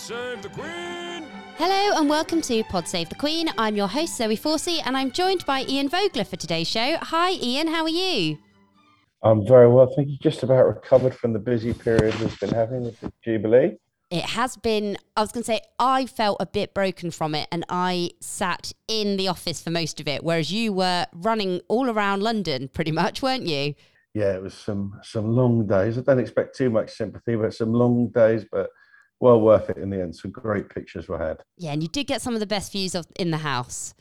Save the Queen! Hello and welcome to Pod Save the Queen. I'm your host Zoe Forsey and I'm joined by Ian Vogler for today's show. Hi Ian, how are you? I'm very well, thank you. Just about recovered from the busy period we've been having with the Jubilee. It has been, I was going to say, I felt a bit broken from it and I sat in the office for most of it, whereas you were running all around London pretty much, weren't you? Yeah, it was some some long days. I don't expect too much sympathy, but some long days, but well worth it in the end. Some great pictures were had. Yeah, and you did get some of the best views of in the house.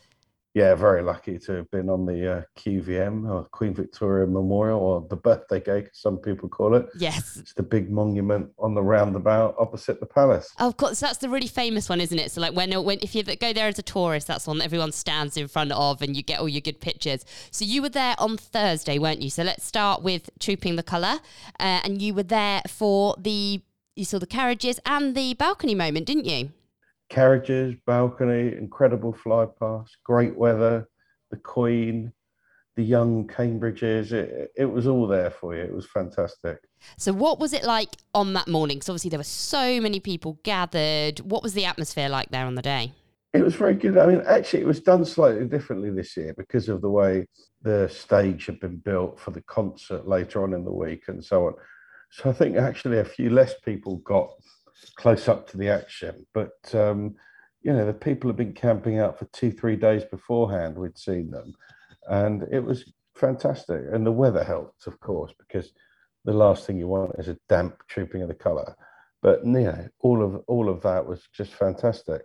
Yeah, very lucky to have been on the uh, QVM or Queen Victoria Memorial or the birthday cake, as some people call it. Yes. It's the big monument on the roundabout opposite the palace. Of course, that's the really famous one, isn't it? So, like, when, when if you go there as a tourist, that's one that everyone stands in front of, and you get all your good pictures. So, you were there on Thursday, weren't you? So, let's start with Trooping the Colour, uh, and you were there for the you saw the carriages and the balcony moment, didn't you? Carriages, balcony, incredible fly past, great weather, the Queen, the young Cambridges. It, it was all there for you. It was fantastic. So, what was it like on that morning? Because obviously there were so many people gathered. What was the atmosphere like there on the day? It was very good. I mean, actually, it was done slightly differently this year because of the way the stage had been built for the concert later on in the week and so on. So I think actually a few less people got close up to the action, but um, you know the people had been camping out for two, three days beforehand. We'd seen them, and it was fantastic. And the weather helped, of course, because the last thing you want is a damp trooping of the colour. But you know, all of all of that was just fantastic.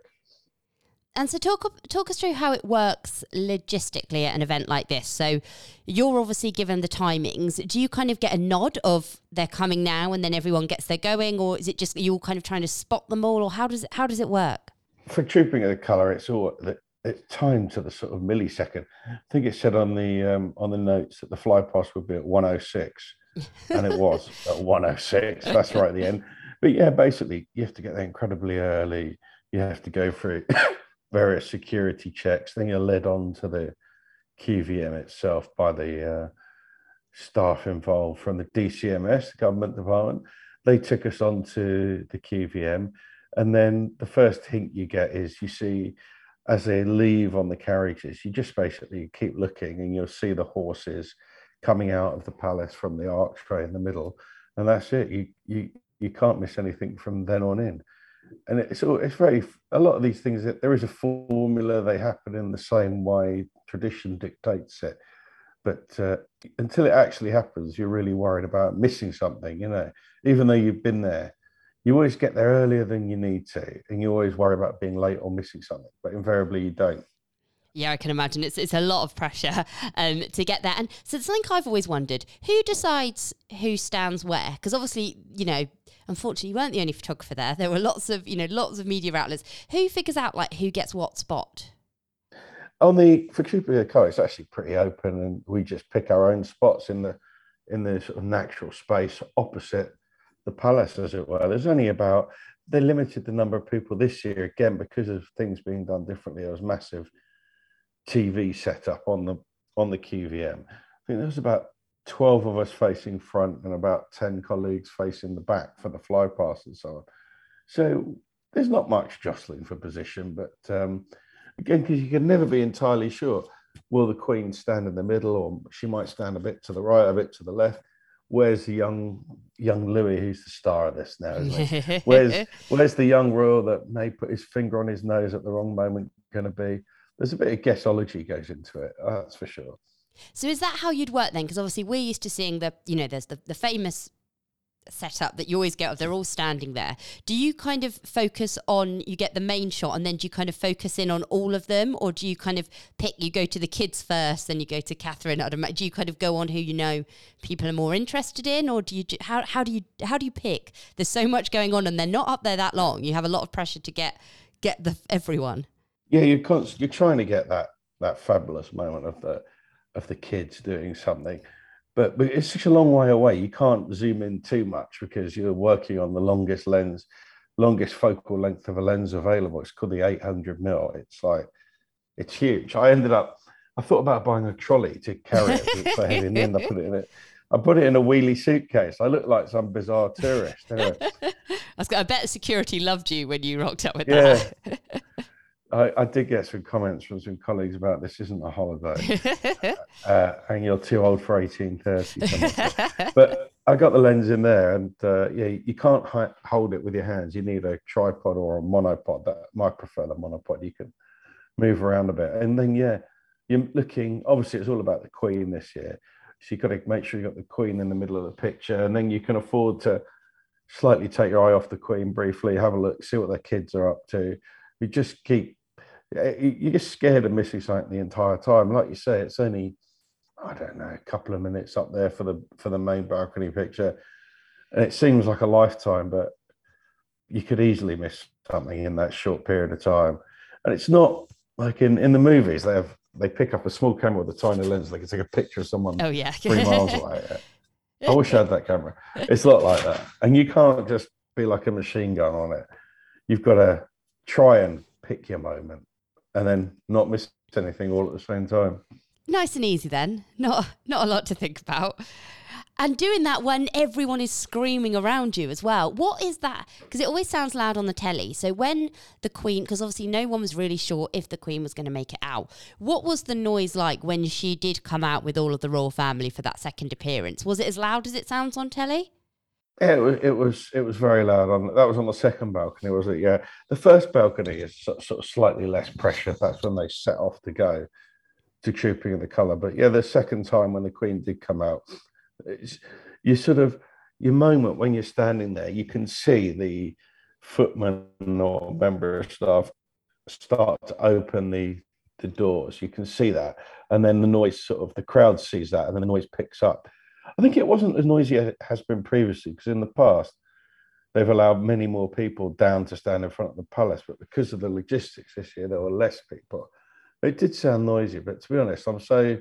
And so talk talk us through how it works logistically at an event like this. So you're obviously given the timings. Do you kind of get a nod of they're coming now and then everyone gets their going or is it just you all kind of trying to spot them all or how does it how does it work? For trooping of the colour, it's all it's timed to the sort of millisecond. I think it said on the um, on the notes that the fly past would be at 106 and it was at 106. That's right at the end. But yeah, basically you have to get there incredibly early. You have to go through various security checks. Then you're led on to the QVM itself by the uh, staff involved from the DCMS, the government department. They took us on to the QVM. And then the first hint you get is you see as they leave on the carriages, you just basically keep looking and you'll see the horses coming out of the palace from the archway in the middle. And that's it. You you you can't miss anything from then on in and it's it's very a lot of these things that there is a formula they happen in the same way tradition dictates it but uh, until it actually happens you're really worried about missing something you know even though you've been there you always get there earlier than you need to and you always worry about being late or missing something but invariably you don't yeah, I can imagine it's it's a lot of pressure um, to get there. And so something I've always wondered: who decides who stands where? Because obviously, you know, unfortunately, you weren't the only photographer there. There were lots of you know lots of media outlets. Who figures out like who gets what spot? On the for Trooping Car, it's actually pretty open, and we just pick our own spots in the in the sort of natural space opposite the palace, as it were. There's only about they limited the number of people this year again because of things being done differently. There was massive TV setup on the on the QVM. I think there was about 12 of us facing front and about 10 colleagues facing the back for the fly pass and so on. So there's not much jostling for position, but um, again, because you can never be entirely sure. Will the Queen stand in the middle, or she might stand a bit to the right, a bit to the left? Where's the young young Louis, who's the star of this now? where's where's the young royal that may put his finger on his nose at the wrong moment going to be? there's a bit of guessology goes into it. That's for sure. So is that how you'd work then? Because obviously we're used to seeing the, you know, there's the, the famous setup that you always get of they're all standing there. Do you kind of focus on you get the main shot and then do you kind of focus in on all of them, or do you kind of pick you go to the kids first, then you go to Catherine? I don't, do you kind of go on who you know people are more interested in, or do you how how do you how do you pick? There's so much going on and they're not up there that long. You have a lot of pressure to get get the everyone yeah, you're you're trying to get that that fabulous moment of the of the kids doing something, but but it's such a long way away. You can't zoom in too much because you're working on the longest lens, longest focal length of a lens available. It's called the 800 mil. It's like it's huge. I ended up. I thought about buying a trolley to carry it. so heavy. In I put it in it. I put it in a wheelie suitcase. I look like some bizarre tourist. Anyway, I, I bet security loved you when you rocked up with Yeah. that. I, I did get some comments from some colleagues about this isn't a holiday, uh, and you're too old for 1830. but I got the lens in there, and uh, yeah, you can't hi- hold it with your hands. You need a tripod or a monopod. That I prefer the monopod. You can move around a bit, and then yeah, you're looking. Obviously, it's all about the Queen this year, so you've got to make sure you have got the Queen in the middle of the picture, and then you can afford to slightly take your eye off the Queen briefly, have a look, see what their kids are up to. You just keep. Eh, you- You're just scared of missing something the entire time. Like you say, it's only I don't know, a couple of minutes up there for the for the main balcony picture, and it seems like a lifetime, but you could easily miss something in that short period of time. And it's not like in in the movies they have they pick up a small camera with a tiny lens, they can take a picture of someone oh yeah. three miles away. I wish I had that camera. It's not like that, and you can't just be like a machine gun on it. You've got to try and pick your moment, and then not miss anything all at the same time. nice and easy then. Not not a lot to think about. And doing that when everyone is screaming around you as well. What is that? Because it always sounds loud on the telly. So when the Queen, because obviously no one was really sure if the Queen was going to make it out. What was the noise like when she did come out with all of the royal family for that second appearance? Was it as loud as it sounds on telly? Yeah, it was, it was it was very loud on that was on the second balcony, was it? Yeah, the first balcony is sort sort of slightly less pressure. That's when they set off to go to Trooping of the Colour. But yeah, the second time when the Queen did come out, it's, you sort of your moment when you're standing there, you can see the footman or member of staff start to open the the doors. You can see that, and then the noise sort of the crowd sees that, and then the noise picks up. I think it wasn't as noisy as it has been previously because in the past they've allowed many more people down to stand in front of the palace, but because of the logistics this year, there were less people. It did sound noisy, but to be honest, I'm so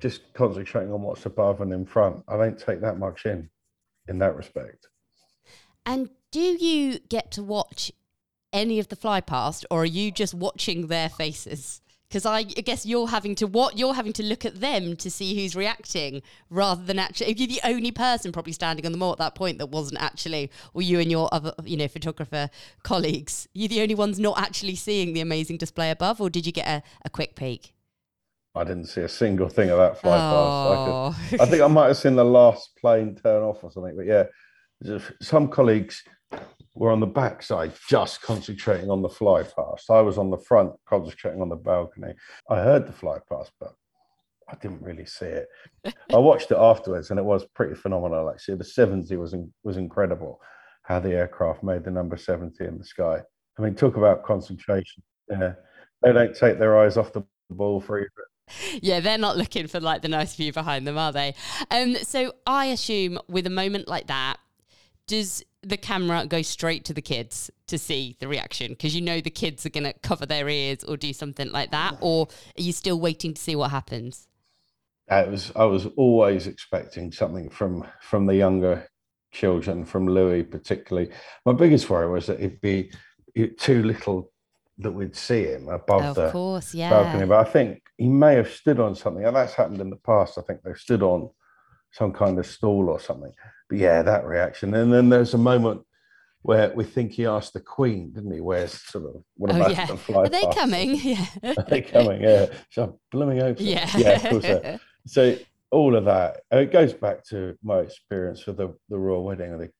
just concentrating on what's above and in front. I don't take that much in, in that respect. And do you get to watch any of the fly past, or are you just watching their faces? Because I, I guess you're having to what you're having to look at them to see who's reacting, rather than actually. If you're the only person probably standing on the mall at that point that wasn't actually, or you and your other, you know, photographer colleagues, you're the only ones not actually seeing the amazing display above, or did you get a, a quick peek? I didn't see a single thing of that fly past. I, Oh, could, I think I might have seen the last plane turn off or something, but yeah, some colleagues were on the backside just concentrating on the fly past. I was on the front concentrating on the balcony. I heard the fly past, but I didn't really see it. I watched it afterwards, and it was pretty phenomenal. Actually, the 70 was in, was incredible. How the aircraft made the number 70 in the sky. I mean, talk about concentration. Yeah, they don't take their eyes off the ball for either. yeah, they're not looking for like the nice view behind them, are they? Um, so I assume with a moment like that, does the camera go straight to the kids to see the reaction? Because you know the kids are going to cover their ears or do something like that, or are you still waiting to see what happens? it was I was always expecting something from from the younger children, from Louis particularly. My biggest worry was that it'd be too little that we'd see him above of the course, yeah. balcony. But I think he may have stood on something, and that's happened in the past. I think they've stood on some kind of stall or something. But yeah, that reaction. And then there's a moment where we think he asked the Queen, didn't he? Where's sort of what Oh, about yeah. the fly Are they past?" coming? Yeah. Are they coming? Yeah. So I'm blooming over. yeah. Yeah, of course. So all of that, uh, it goes back to my experience with the, the royal wedding of the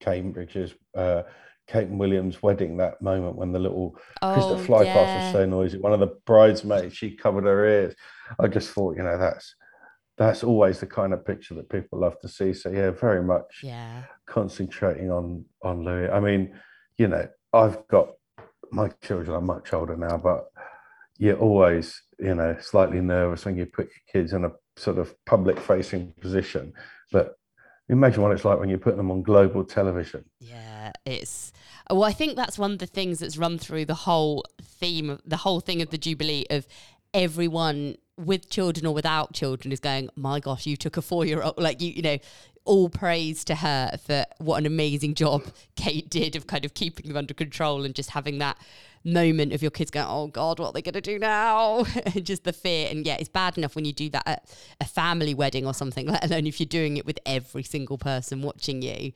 Cambridge's, uh, Kate and Williams wedding, that moment when the little, because oh, the fly past was so noisy, one of the bridesmaids, she covered her ears. I just thought, you know, that's, that's always the kind of picture that people love to see. So yeah, very much Yeah. concentrating on, on Louis. I mean, you know, I've got, my children are much older now, but you're always, you know, slightly nervous when you put your kids in a sort of public facing position. But imagine what it's like when you put them on global television. Yeah, it's well. I think that's one of the things that's run through the whole theme, of the whole thing of the Jubilee of everyone with children or without children is going, my gosh, you took a four year old, like you, you know, all praise to her for what an amazing job Kate did of kind of keeping them under control and just having that moment of your kids going, "Oh God, what are they going to do now?" just the fear, and yeah, it's bad enough when you do that at a family wedding or something, let alone if you're doing it with every single person watching you,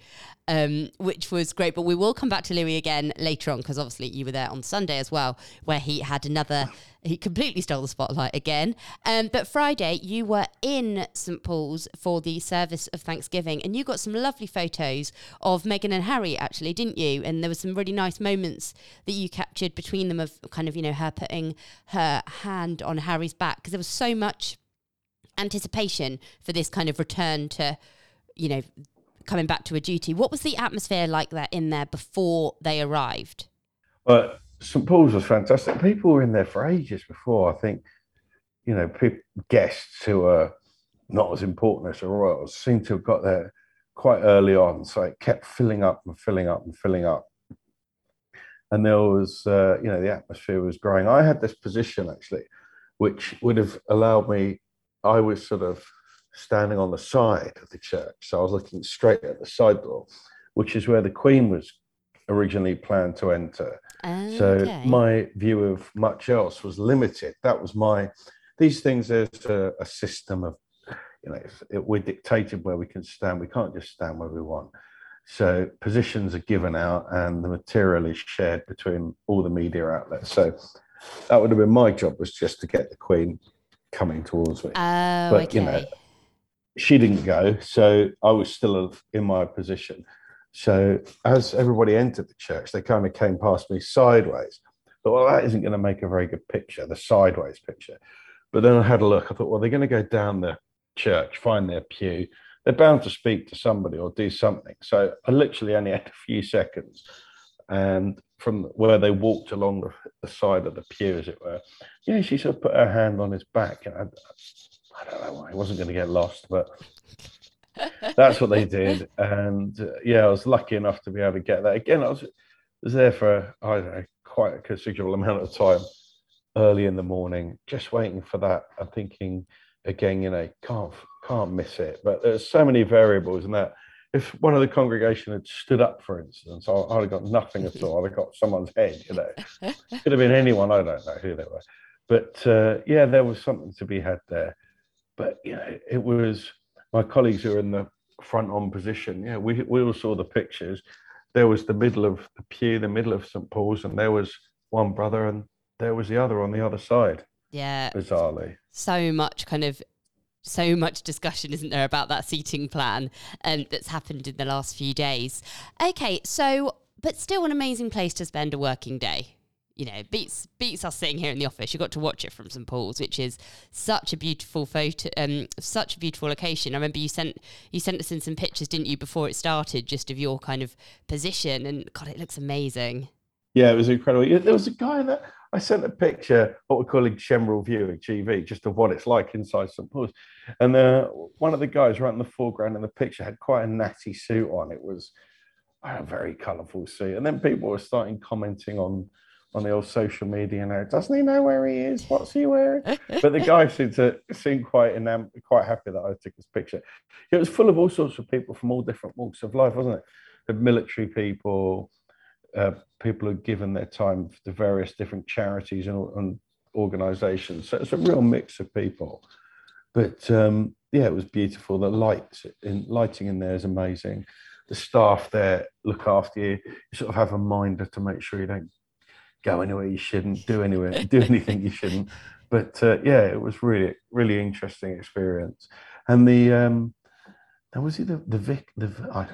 um, which was great. But we will come back to Louis again later on because obviously you were there on Sunday as well, where he had another he completely stole the spotlight again. Um, but Friday, you were in St Paul's for the service of Thanksgiving, and you got some lovely photos of Meghan and Harry, actually, didn't you? And there were some really nice moments that you captured between them of kind of, you know, her putting her hand on Harry's back because there was so much anticipation for this kind of return to, you know, coming back to a duty. What was the atmosphere like that in there before they arrived? Well, St Paul's was fantastic. People were in there for ages before. I think, you know, guests who are not as important as the royals seem to have got there quite early on. So it kept filling up and filling up and filling up. And there was, uh, you know, the atmosphere was growing. I had this position actually, which would have allowed me. I was sort of standing on the side of the church, so I was looking straight at the side door, which is where the Queen was originally planned to enter. Okay. So my view of much else was limited. That was my. These things. There's a, a system of, you know, it, we're dictated where we can stand. We can't just stand where we want. So positions are given out, and the material is shared between all the media outlets. So that would have been my job was just to get the Queen coming towards me. Oh, but okay. you know, she didn't go, so I was still in my position. So as everybody entered the church, they kind of came past me sideways. But well, that isn't going to make a very good picture, the sideways picture. But then I had a look. I thought, well, they're going to go down the church, find their pew. They're bound to speak to somebody or do something. So I literally only had a few seconds. And from where they walked along the, the side of the pew, as it were, yeah, she sort of put her hand on his back. And I, I don't know why he wasn't going to get lost, but that's what they did. And uh, yeah, I was lucky enough to be able to get that. Again, I was, was there for, I don't know, quite a considerable amount of time early in the morning, just waiting for that. I'm thinking, again, you know, can't can't miss it. But there's so many variables in that. If one of the congregation had stood up, for instance, I'd have got nothing at all. I'd have got someone's head, you know. Could have been anyone. I don't know who they were. But uh, yeah, there was something to be had there. But you know, it was my colleagues who were in the front on position. Yeah, we we all saw the pictures. There was the middle of the pew, the middle of St Paul's, and there was one brother, and there was the other on the other side. Yeah, bizarrely. So much kind of so much discussion, isn't there, about that seating plan um, that's happened in the last few days. Okay, so but still an amazing place to spend a working day you know, beats beats us sitting here in the office. You got to watch it from St Paul's, which is such a beautiful photo, um, such a beautiful location. I remember you sent you sent us in some pictures, didn't you, before it started, just of your kind of position, and God, it looks amazing. Yeah, it was incredible. There was a guy that I sent a picture, what we're calling general view of GV, just of what it's like inside St Paul's, and uh, one of the guys right in the foreground in the picture had quite a natty suit on. It was a very colourful suit, and then people were starting commenting on on the old social media now. Doesn't he know where he is? What's he wearing? but the guy seemed to seem quite enam- quite happy that I took this picture. It was full of all sorts of people from all different walks of life, wasn't it? The military people, uh, people who'd given their time to various different charities and, and organizations. So it's a real mix of people. But um, yeah, it was beautiful. The light in lighting in there is amazing. The staff there look after you. You sort of have a minder to make sure you don't go anywhere you shouldn't, do anywhere, do anything you shouldn't. But uh, yeah, it was really, really interesting experience. And the um, was he the the Vic the I,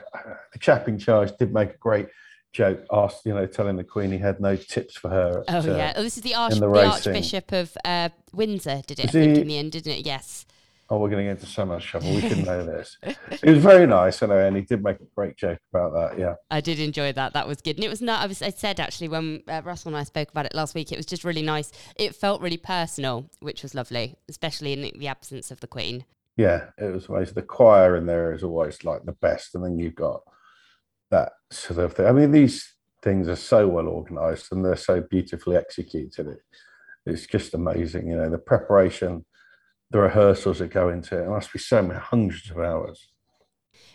the chap in charge did make a great joke. Asked you know, telling the Queen he had no tips for her. At, oh yeah, uh, oh, this is the, Arch- the, the Archbishop of uh, Windsor. Did it? He, in the end, didn't it? Yes oh, we're going to get into so much trouble. We should know this. It was very nice, know, and he did make a great joke about that. Yeah, I did enjoy that. That was good, and it was not. I was. I said actually when uh, Russell and I spoke about it last week, it was just really nice. It felt really personal, which was lovely, especially in the absence of the Queen. Yeah, it was always The choir in there is always like the best, and then you've got that sort of thing. I mean, these things are so well organised and they're so beautifully executed. It, it's just amazing, you know, the preparation the rehearsals that go into it. It must be so many hundreds of hours.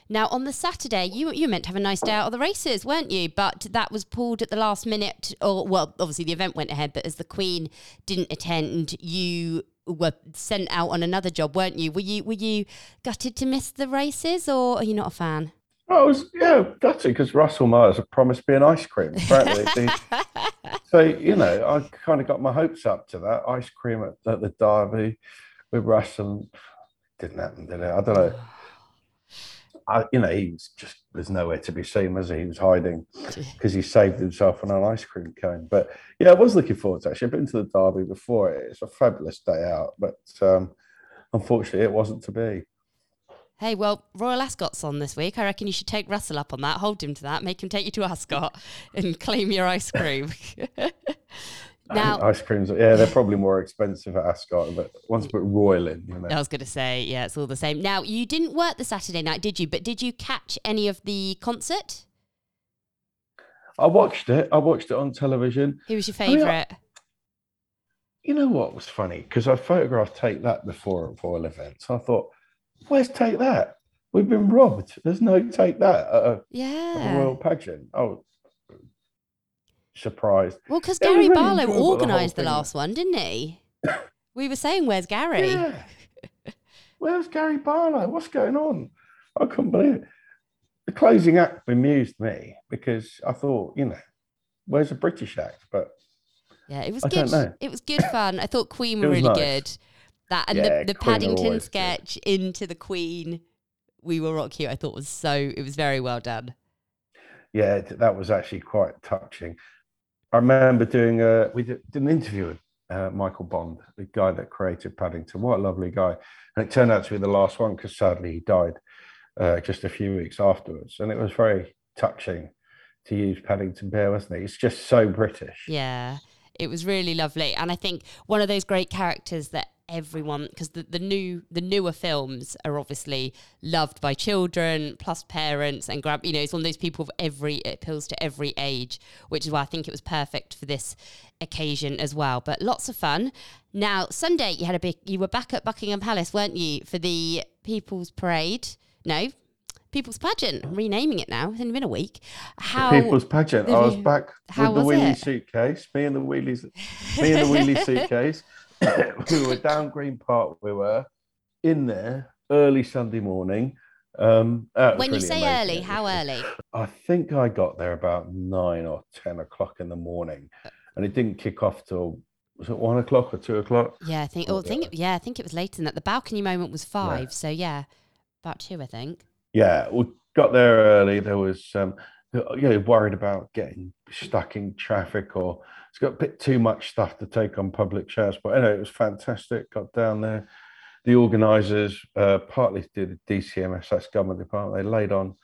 Now, on the Saturday, you you meant to have a nice day out of the races, weren't you? But that was pulled at the last minute. Or well, obviously the event went ahead, but as the Queen didn't attend, you were sent out on another job, weren't you? Were you were you gutted to miss the races, or are you not a fan? I was yeah gutted because Russell Myers had promised me an ice cream. Apparently, so you know I kind of got my hopes up to that ice cream at, at the Derby with Russell. Didn't happen, did it? I don't know. I, you know, he was just there's nowhere to be seen, was he? He was hiding because he saved himself on an ice cream cone. But yeah, I was looking forward to actually. I've been to the Derby before. It's a fabulous day out, but um, unfortunately, it wasn't to be. Hey, well, Royal Ascot's on this week. I reckon you should take Russell up on that, hold him to that, make him take you to Ascot and claim your ice cream. Now, ice creams, yeah, they're probably more expensive at Ascot, but once put Royal in, you know. I was going to say, yeah, it's all the same. Now, you didn't work the Saturday night, did you? But did you catch any of the concert? I watched it. I watched it on television. Who was your favourite? I mean, you know what was funny? Because I photographed Take That before at Royal events. I thought, where's Take That? We've been robbed. There's no Take That at a, yeah. At a royal pageant. Oh, surprised. Well, because Gary really Barlow organised the, the, last one, didn't he? we were saying, "Where's Gary?" Yeah. Where's Gary Barlow? What's going on? I couldn't believe it. The closing act bemused me because I thought, you know, where's the British act? But yeah, it was I good. It was good fun. I thought Queen were really nice. good. That and yeah, the, the Paddington sketch into the Queen, "We Will Rock You." I thought was so. It was very well done. Yeah, that was actually quite touching. I remember doing a we did, did an interview with uh, Michael Bond, the guy that created Paddington. What a lovely guy! And it turned out to be the last one because sadly he died uh, just a few weeks afterwards. And it was very touching to use Paddington Bear, wasn't it? It's just so British. Yeah, it was really lovely, and I think one of those great characters that everyone because the, the new the newer films are obviously loved by children plus parents and grab you know it's one of those people of every it appeals to every age which is why i think it was perfect for this occasion as well. But lots of fun. Now sunday you had a big you were back at buckingham palace weren't you for the people's parade? No People's Pageant, renaming it now. It's only been a week. How People's Pageant. I was back with the wheelie it? suitcase. Me and the wheelies. Me and the wheelie suitcase. we were down Green Park. We were in there early Sunday morning. Um, when you say early, how early? I think I got there about nine or ten o'clock in the morning, and it didn't kick off till was it one o'clock or two o'clock? Yeah, I think. Oh, I think. It, yeah, I think it was later than that. The balcony moment was five, yeah. so yeah, about two, I think. Yeah, we got there early. There was, um, you know, worried about getting stuck in traffic or it's got a bit too much stuff to take on public transport. Anyway, it was fantastic. Got down there. The organisers, uh, partly did the DCMS, that's government department, they laid on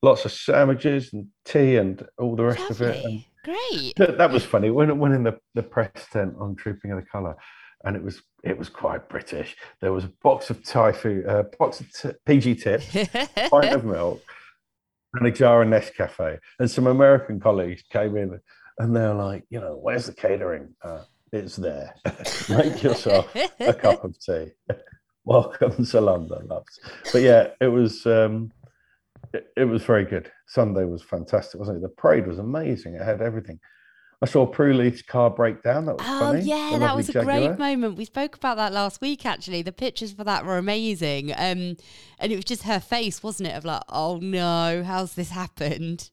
lots of sandwiches and tea and all the rest Lovely. of it. And Great. That, that was funny. When went in the, the press tent on Trooping of the Colour, and it was it was quite British. There was a box of Thai food, a uh, box of t- PG tips, pint of milk, and a jar of Nescafe. And some American colleagues came in and they're like, you know, where's the catering? Uh, it's there. Make yourself a cup of tea. Welcome to London, loves. But yeah, it was um, it, it, was very good. Sunday was fantastic, wasn't it? The parade was amazing. It had everything. I saw Prue Leith's car break down. That was oh, funny. yeah, that was a Jaguar. great moment. We spoke about that last week, actually. The pictures for that were amazing. Um, and it was just her face, wasn't it? Of like, oh no, how's this happened?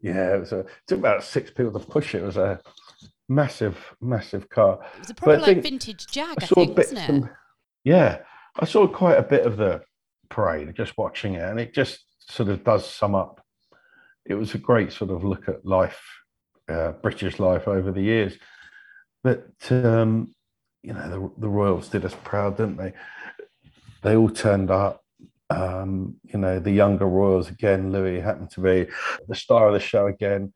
Yeah, it was a, it took about six people to push it. It was a massive, massive car. It was a proper like vintage Jag, I, I think, wasn't it? From, yeah, I saw quite a bit of the parade just watching it, and it just sort of does sum up. It was a great sort of look at life, uh, British life over the years. But um, you know, the, the Royals did us proud, didn't they? They all turned up um, you know, the younger royals again. Louis happened to be the star of the show again.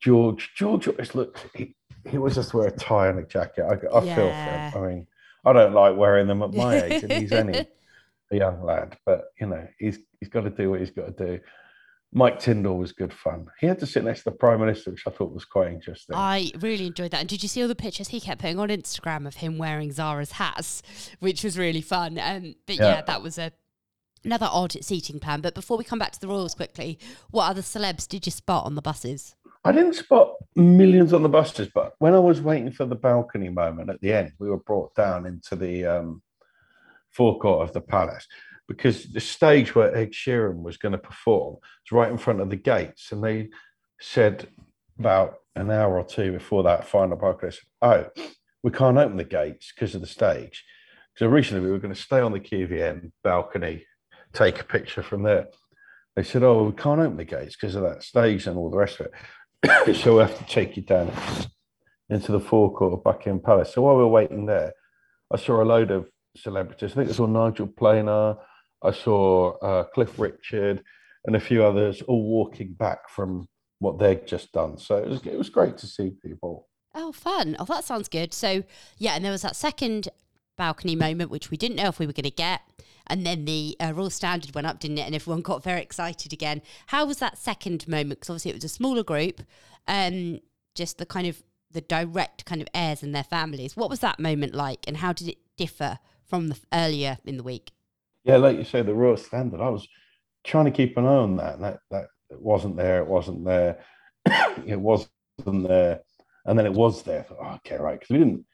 George, George always looked. He, he was just wear a tie and a jacket. I, I yeah. feel for him. I mean, I don't like wearing them at my age, and he's only a young lad. But you know, he's he's got to do what he's got to do. Mike Tindall was good fun. He had to sit next to the Prime Minister, which I thought was quite interesting. I really enjoyed that. And did you see all the pictures he kept putting on Instagram of him wearing Zara's hats, which was really fun? Um, but yeah, yeah that was a Another odd seating plan. But before we come back to the Royals quickly, what other celebs did you spot on the buses? I didn't spot millions on the buses, but when I was waiting for the balcony moment at the end, we were brought down into the um, forecourt of the palace because the stage where Ed Sheeran was going to perform was right in front of the gates, and they said about an hour or two before that final said, "Oh, we can't open the gates because of the stage." So originally we were going to stay on the QVM balcony, take a picture from there. They said, "Oh, we can't open the gates because of that stage and all the rest of it." so we have to take you down into the forecourt of Buckingham Palace. So while we were waiting there, I saw a load of celebrities. I think I saw Nigel Planer, I saw uh, Cliff Richard, and a few others all walking back from what they'd just done. So it was it was great to see people. Oh, fun! Oh, that sounds good. So yeah, and there was that second balcony moment which we didn't know if we were going to get, and then the uh, Royal Standard went up, didn't it? And everyone got very excited again. How was that second moment? Because obviously it was a smaller group, um, just the kind of the direct kind of heirs and their families. What was that moment like, and how did it differ from the earlier in the week? Yeah, like you say, the Royal Standard. I was trying to keep an eye on that, and that that it wasn't there. It wasn't there. it wasn't there, and then it was there. Thought, oh, okay, right, because we didn't.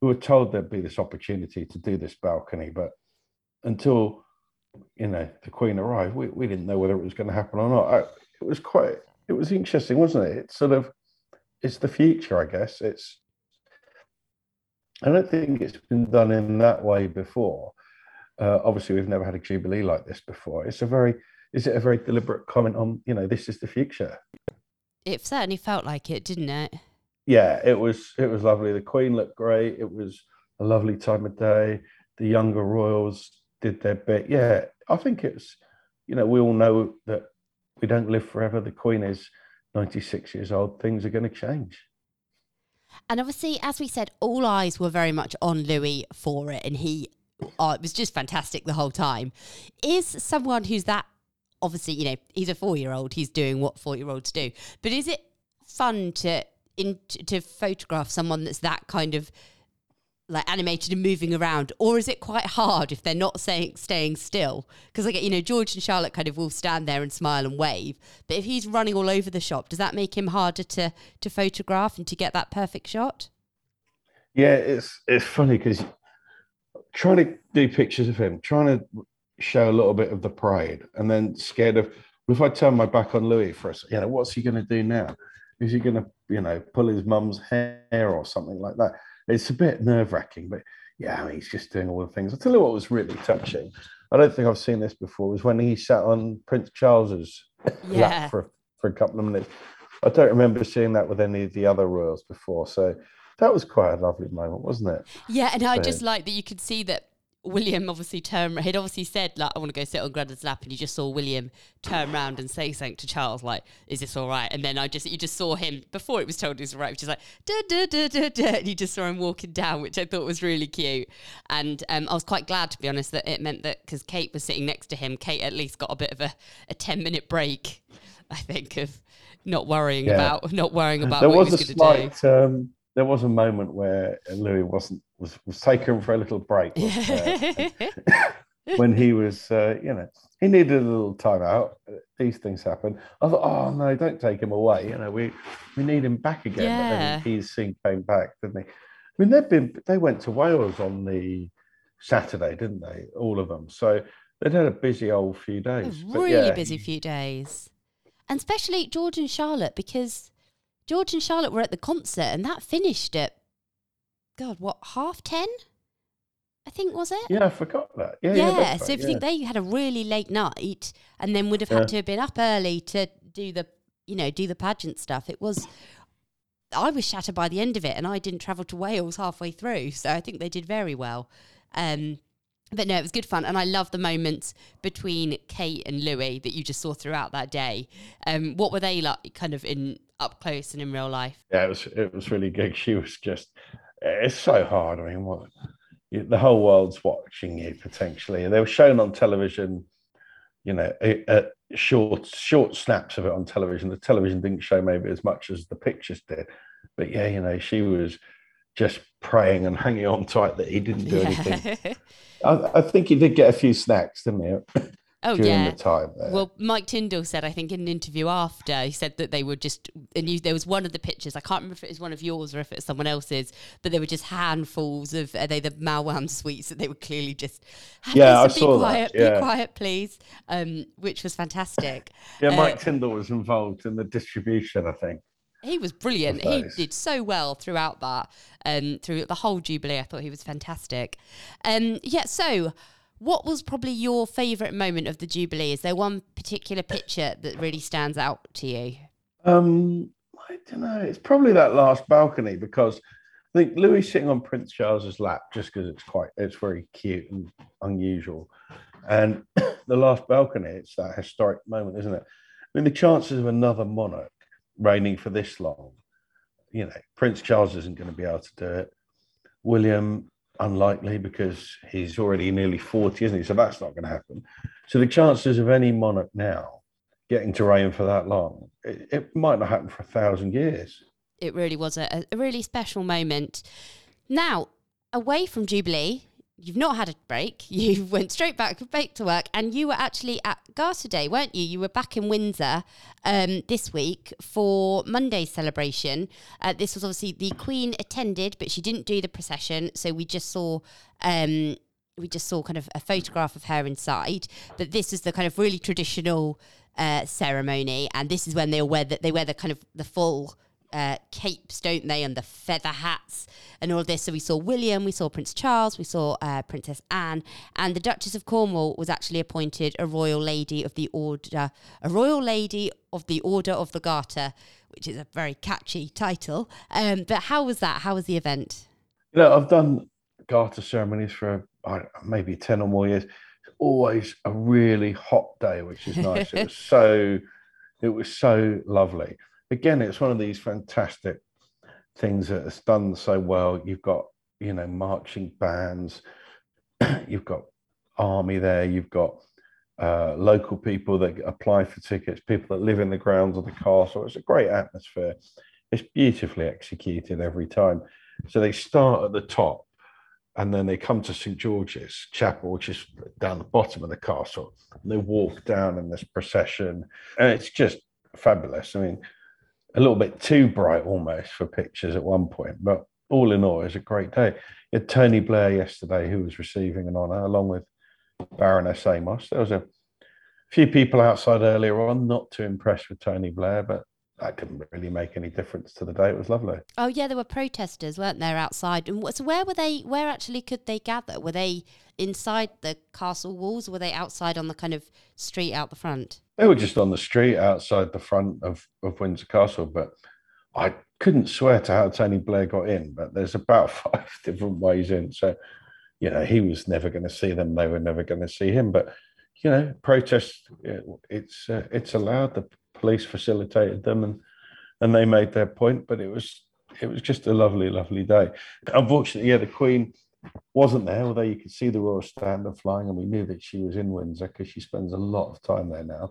We were told there'd be this opportunity to do this balcony, but until you know the Queen arrived, we, we didn't know whether it was going to happen or not. I, it was quite. It was interesting, wasn't it? It's sort of. It's the future, I guess. It's. I don't think it's been done in that way before uh, obviously, we've never had a jubilee like this before. It's a very, is it a very deliberate comment on, you know, this is the future? It certainly felt like it, didn't it? Yeah, it was. It was lovely. The Queen looked great. It was a lovely time of day. The younger royals did their bit. Yeah, I think it's, you know, we all know that we don't live forever. The Queen is 96 years old. Things are going to change. And obviously, as we said, all eyes were very much on Louis for it, and he oh, it was just fantastic the whole time. Is someone who's that obviously, you know, he's a four year old, he's doing what four year olds do, but is it fun to in to photograph someone that's that kind of like animated and moving around, or is it quite hard if they're not saying staying still? Because I get you know, George and Charlotte kind of will stand there and smile and wave, but if he's running all over the shop, does that make him harder to to photograph and to get that perfect shot? Yeah, it's it's funny because trying to do pictures of him, trying to show a little bit of the pride, and then scared of if I turn my back on Louis for us, you know, what's he going to do now? Is he going to, you know, pull his mum's hair or something like that? It's a bit nerve wracking, but yeah, I mean, he's just doing all the things. I'll tell you what was really touching. I don't think I've seen this before. Was when he sat on Prince Charles's yeah. lap for for a couple of minutes. I don't remember seeing that with any of the other royals before. So that was quite a lovely moment, wasn't it? Yeah, and I just like that you could see that William obviously turned. He'd obviously said like, "I want to go sit on Greta's lap," and you just saw William turn around and say something to Charles, like, "Is this all right?" And then I just you just saw him before it was told he was all right, which is like, da da da da da, and you just saw him walking down, which I thought was really cute. And um, I was quite glad to be honest that it meant that because Kate was sitting next to him, Kate at least got a bit of a, a ten minute break. I think of not worrying yeah. about not worrying about there was, was a slight. Um, there was a moment where Louis wasn't was was taken for a little break when he was, uh, you know, he needed a little time out. These things happen. I thought, oh no, don't take him away. You know, we we need him back again. Yeah. But then he soon came back, didn't he? I mean, they've been they went to Wales on the Saturday, didn't they? All of them. So they'd had a busy old few days. really yeah, busy few days, and especially George and Charlotte because George and Charlotte were at the concert and that finished at, God, what, half 10? I think, was it? Yeah, I forgot that. Yeah, yeah. yeah so if you think they had a really late night and then would have had yeah. to have been up early to do the, you know, do the pageant stuff, it was. I was shattered by the end of it, and I didn't travel to Wales halfway through, so I think they did very well. Um, but no, it was good fun, and I love the moments between Kate and Louis that you just saw throughout that day. Um, what were they like, kind of in up close and in real life? Yeah, it was it was really good. She was just it's so hard. I mean, what the whole world's watching you potentially. They were shown on television, you know, short short snaps of it on television. The television didn't show maybe as much as the pictures did, but yeah, you know, she was just praying and hanging on tight that he didn't do yeah. anything. I, I, think he did get a few snacks, didn't he? Oh during yeah. the time there. Well, Mike Tindall said, I think in an interview after, he said that they were just, and you, there was one of the pictures, I can't remember if it was one of yours or if it's someone else's, but there were just handfuls of, are they the Malwan sweets that they were clearly just, Yeah, I be saw that, quiet, yeah. be quiet, please, um, which was fantastic. yeah, uh, Mike Tindall was involved in the distribution, I think. He was brilliant. He did so well throughout that, um, through the whole Jubilee. I thought he was fantastic. Um, yeah, so what was probably your favourite moment of the Jubilee? Is there one particular picture that really stands out to you? Um, I don't know. It's probably that last balcony because I think Louis sitting on Prince Charles's lap just because it's quite, it's very cute and unusual. And the last balcony, it's that historic moment, isn't it? I mean, the chances of another monarch reigning for this long, you know, Prince Charles isn't going to be able to do it. William, unlikely because he's already nearly 40, isn't he? So that's not going to happen. So the chances of any monarch now getting to reign for that long, it, it might not happen for a thousand years. It really was a, a really special moment. Now, away from Jubilee, you've not had a break. You went straight back, back to work, and you were actually at Garter Day, weren't you? You were back in Windsor um, this week for Monday's celebration. Uh, this was obviously the Queen attended, but she didn't do the procession, so we just saw. Um, we just saw kind of a photograph of her inside, but this is the kind of really traditional uh, ceremony, and this is when they wear that they wear the kind of the full uh, capes, don't they, and the feather hats and all this. So we saw William, we saw Prince Charles, we saw uh, Princess Anne, and the Duchess of Cornwall was actually appointed a Royal Lady of the Order, a Royal Lady of the Order of the Garter, which is a very catchy title. Um, but how was that? How was the event? You know, I've done garter ceremonies for I maybe 10 or more years. It's always a really hot day, which is nice. it was so, it was so lovely. Again, it's one of these fantastic things that has done so well. You've got, you know, marching bands, you've got army there, you've got uh, local people that apply for tickets, people that live in the grounds of the castle. It's a great atmosphere. It's beautifully executed every time. So they start at the top and then they come to St George's Chapel, which is down the bottom of the castle. And they walk down in this procession, and it's just fabulous. I mean, a little bit too bright almost for pictures at one point, but all in all, it was a great day. You had Tony Blair yesterday, who was receiving an honour, along with Baroness Amos. There was a few people outside earlier on, not too impressed with Tony Blair, but that didn't really make any difference to the day. It was lovely. Oh yeah, there were protesters, weren't there, outside? And so where were they? Where actually could they gather? Were they inside the castle walls? Or were they outside on the kind of street out the front? They were just on the street outside the front of, of Windsor Castle, but I couldn't swear to how Tony Blair got in, but there's about five different ways in. So, you know, he was never going to see them. They were never going to see him. But, you know, protests, it- it's uh, it's allowed. The police facilitated them and and they made their point. But it was it was just a lovely, lovely day. Unfortunately, yeah, the Queen wasn't there, although you could see the Royal Standard flying, and we knew that she was in Windsor because she spends a lot of time there now.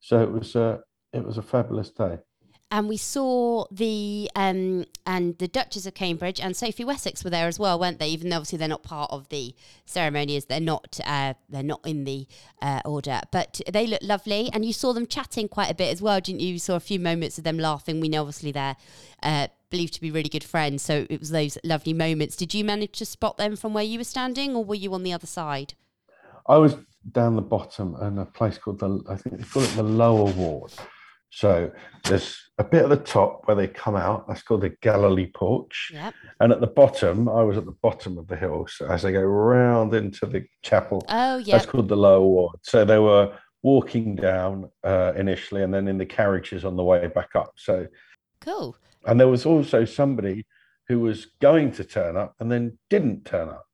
So it was uh, it was a fabulous day. And we saw the um and the Duchess of Cambridge and Sophie Wessex were there as well, weren't they? Even though obviously they're not part of the ceremony, as they're not uh, they're not in the uh, order, but they look lovely. And you saw them chatting quite a bit as well, didn't you? You saw a few moments of them laughing. We know obviously they're uh, believed to be really good friends, so it was those lovely moments. Did you manage to spot them from where you were standing, or were you on the other side? I was down the bottom in a place called the I think they call it the lower ward. So there's a bit at the top where they come out. That's called the Galilee Porch. Yep. And at the bottom, I was at the bottom of the hill. So as they go round into the chapel, Oh yeah. that's called the lower ward. So they were walking down uh, initially and then in the carriages on the way back up. So Cool. and there was also somebody who was going to turn up and then didn't turn up.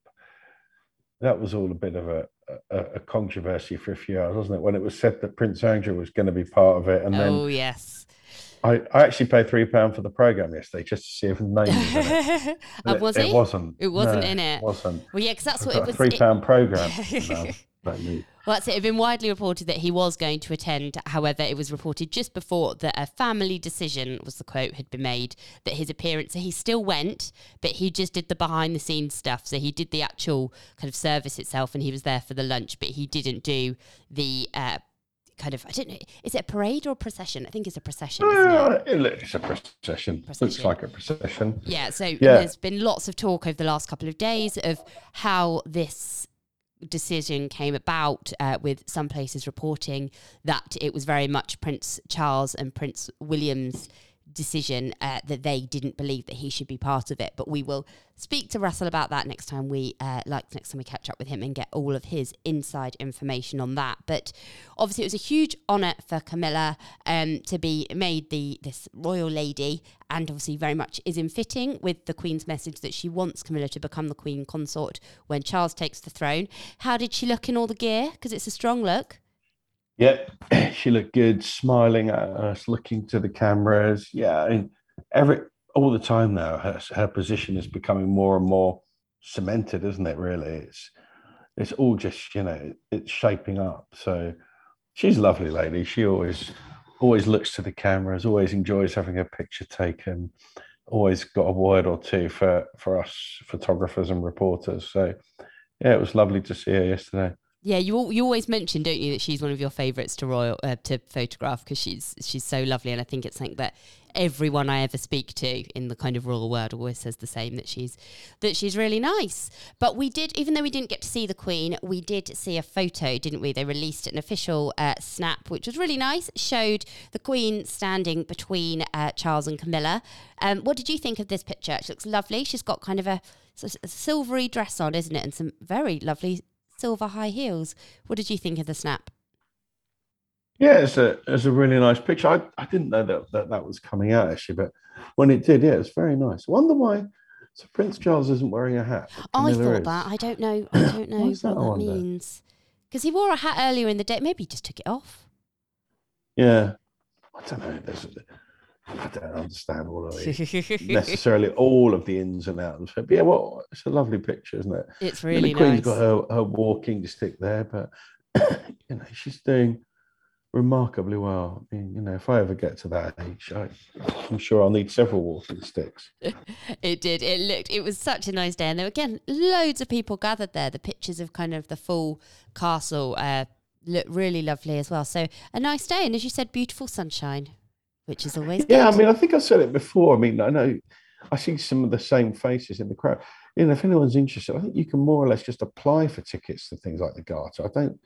That was all a bit of a, a, a controversy for a few hours, wasn't it? When it was said that Prince Andrew was going to be part of it. And then oh yes. I, I actually paid three pounds for the program yesterday just to see if his name was in it. Uh, was it, it wasn't. It wasn't No, in it. wasn't. Well, yeah, because that's I've what it was. three it- pound program. Well, that's it. It had been widely reported that he was going to attend. However, it was reported just before that a family decision was the quote had been made that his appearance. So he still went, but he just did the behind the scenes stuff. So he did the actual kind of service itself, and he was there for the lunch, but he didn't do the. Uh, kind of, I don't know, is it a parade or a procession? I think it's a procession, isn't it? Uh, it it's a procession. Looks like a procession. Yeah, so Yeah. there's been lots of talk over the last couple of days of how this decision came about, uh, with some places reporting that it was very much Prince Charles and Prince William's decision uh, that they didn't believe that he should be part of it. But we will speak to Russell about that next time we uh, like next time we catch up with him and get all of his inside information on that. But obviously, it was a huge honour for Camilla um, to be made the this royal lady, and obviously very much is in fitting with the Queen's message that she wants Camilla to become the Queen consort when Charles takes the throne. How did she look in all the gear? Because it's a strong look. Yep, she looked good, smiling at us, looking to the cameras. Yeah, and every all the time now, her her position is becoming more and more cemented, isn't it? Really, it's it's all just you know it's shaping up. So she's a lovely lady. She always always looks to the cameras, always enjoys having a picture taken, always got a word or two for for us photographers and reporters. So yeah, it was lovely to see her yesterday. Yeah, you you always mention, don't you, that she's one of your favourites to royal uh, to photograph because she's she's so lovely, and I think it's something that everyone I ever speak to in the kind of royal world always says the same that she's that she's really nice. But we did, even though we didn't get to see the Queen, we did see a photo, didn't we? They released an official uh, snap, which was really nice. It showed the Queen standing between uh, Charles and Camilla. Um, what did you think of this picture? It looks lovely. She's got kind of a, a silvery dress on, isn't it, and some very lovely silver high heels. What did you think of the snap? Yeah, it's a it's a really nice picture. I, I didn't know that, that that was coming out actually, but when it did, yeah, it's very nice. Wonder why so Prince Charles isn't wearing a hat. I thought is. that. I don't know. I don't know Why's that, what that means. Because he wore a hat earlier in the day. Maybe he just took it off. Yeah, I don't know. There's, I don't understand all of it. necessarily all of the ins and outs. But yeah, well, it's a lovely picture, isn't it? it's really the Queen's nice. got her, her walking stick there, but you know she's doing remarkably well. I mean, you know, if I ever get to that age, I, I'm sure I'll need several walking sticks. It did. It looked. It was such a nice day, and there were again loads of people gathered there. The pictures of kind of the full castle uh, look really lovely as well. So a nice day, and as you said, beautiful sunshine, which is always Yeah, I mean, I think I said it before. I mean, I know I see some of the same faces in the crowd. You know, if anyone's interested, I think you can more or less just apply for tickets to things like the Garter. I don't,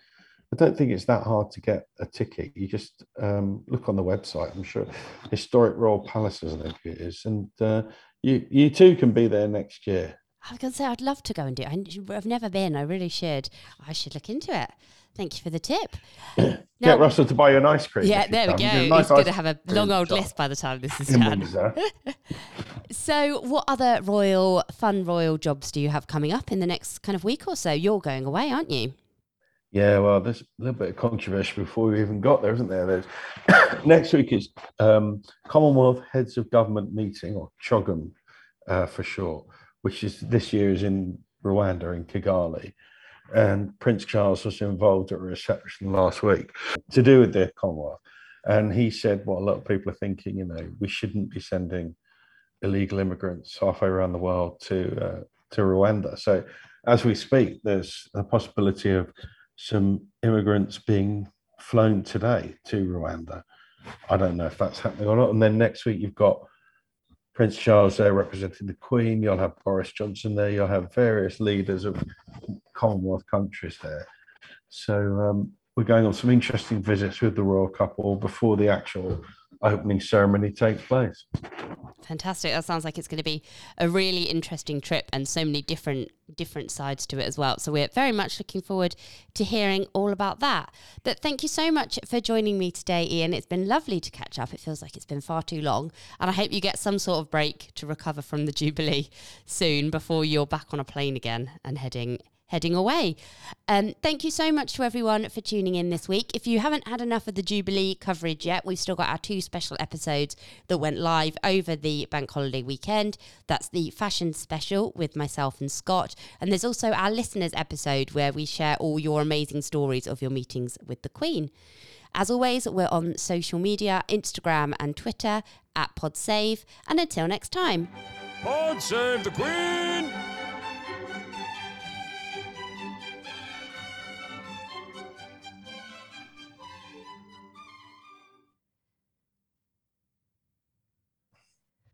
I don't think it's that hard to get a ticket. You just um, look on the website. I'm sure historic royal palaces, I think it is, and uh, you you too can be there next year. I was going to say I'd love to go and do it. I've never been. I really should. I should look into it. Thank you for the tip. Get Now- Russell to buy you an ice cream. Yeah, there we go. A He's going to have a long old list by the time this is done. So, what other royal, fun royal jobs do you have coming up in the next kind of week or so? You're going away, aren't you? Yeah, well, there's a little bit of controversy before we even got there, isn't there? There's next week is um, Commonwealth Heads of Government meeting, or CHOGM uh, for short, which is this year is in Rwanda in Kigali, and Prince Charles was involved at a reception last week to do with the Commonwealth, and he said what a lot of people are thinking. You know, we shouldn't be sending illegal immigrants halfway around the world to uh, to Rwanda. So, as we speak, there's a possibility of some immigrants being flown today to Rwanda. I don't know if that's happening or not. And then next week you've got Prince Charles there representing the Queen. You'll have Boris Johnson there. You'll have various leaders of Commonwealth countries there. So um, we're going on some interesting visits with the royal couple before the actual opening ceremony takes place. Fantastic. That sounds like it's going to be a really interesting trip and so many different different sides to it as well. So we're very much looking forward to hearing all about that. But thank you so much for joining me today, Ian. It's been lovely to catch up. It feels like it's been far too long. And I hope you get some sort of break to recover from the Jubilee soon before you're back on a plane again and heading heading away. Um, thank you so much to everyone for tuning in this week. If you haven't had enough of the Jubilee coverage yet, we've still got our two special episodes that went live over the bank holiday weekend. That's the fashion special with myself and Scott. And there's also our listeners episode where we share all your amazing stories of your meetings with the Queen. As always, we're on social media Instagram and Twitter at PodSave. And until next time. Pod save the Queen!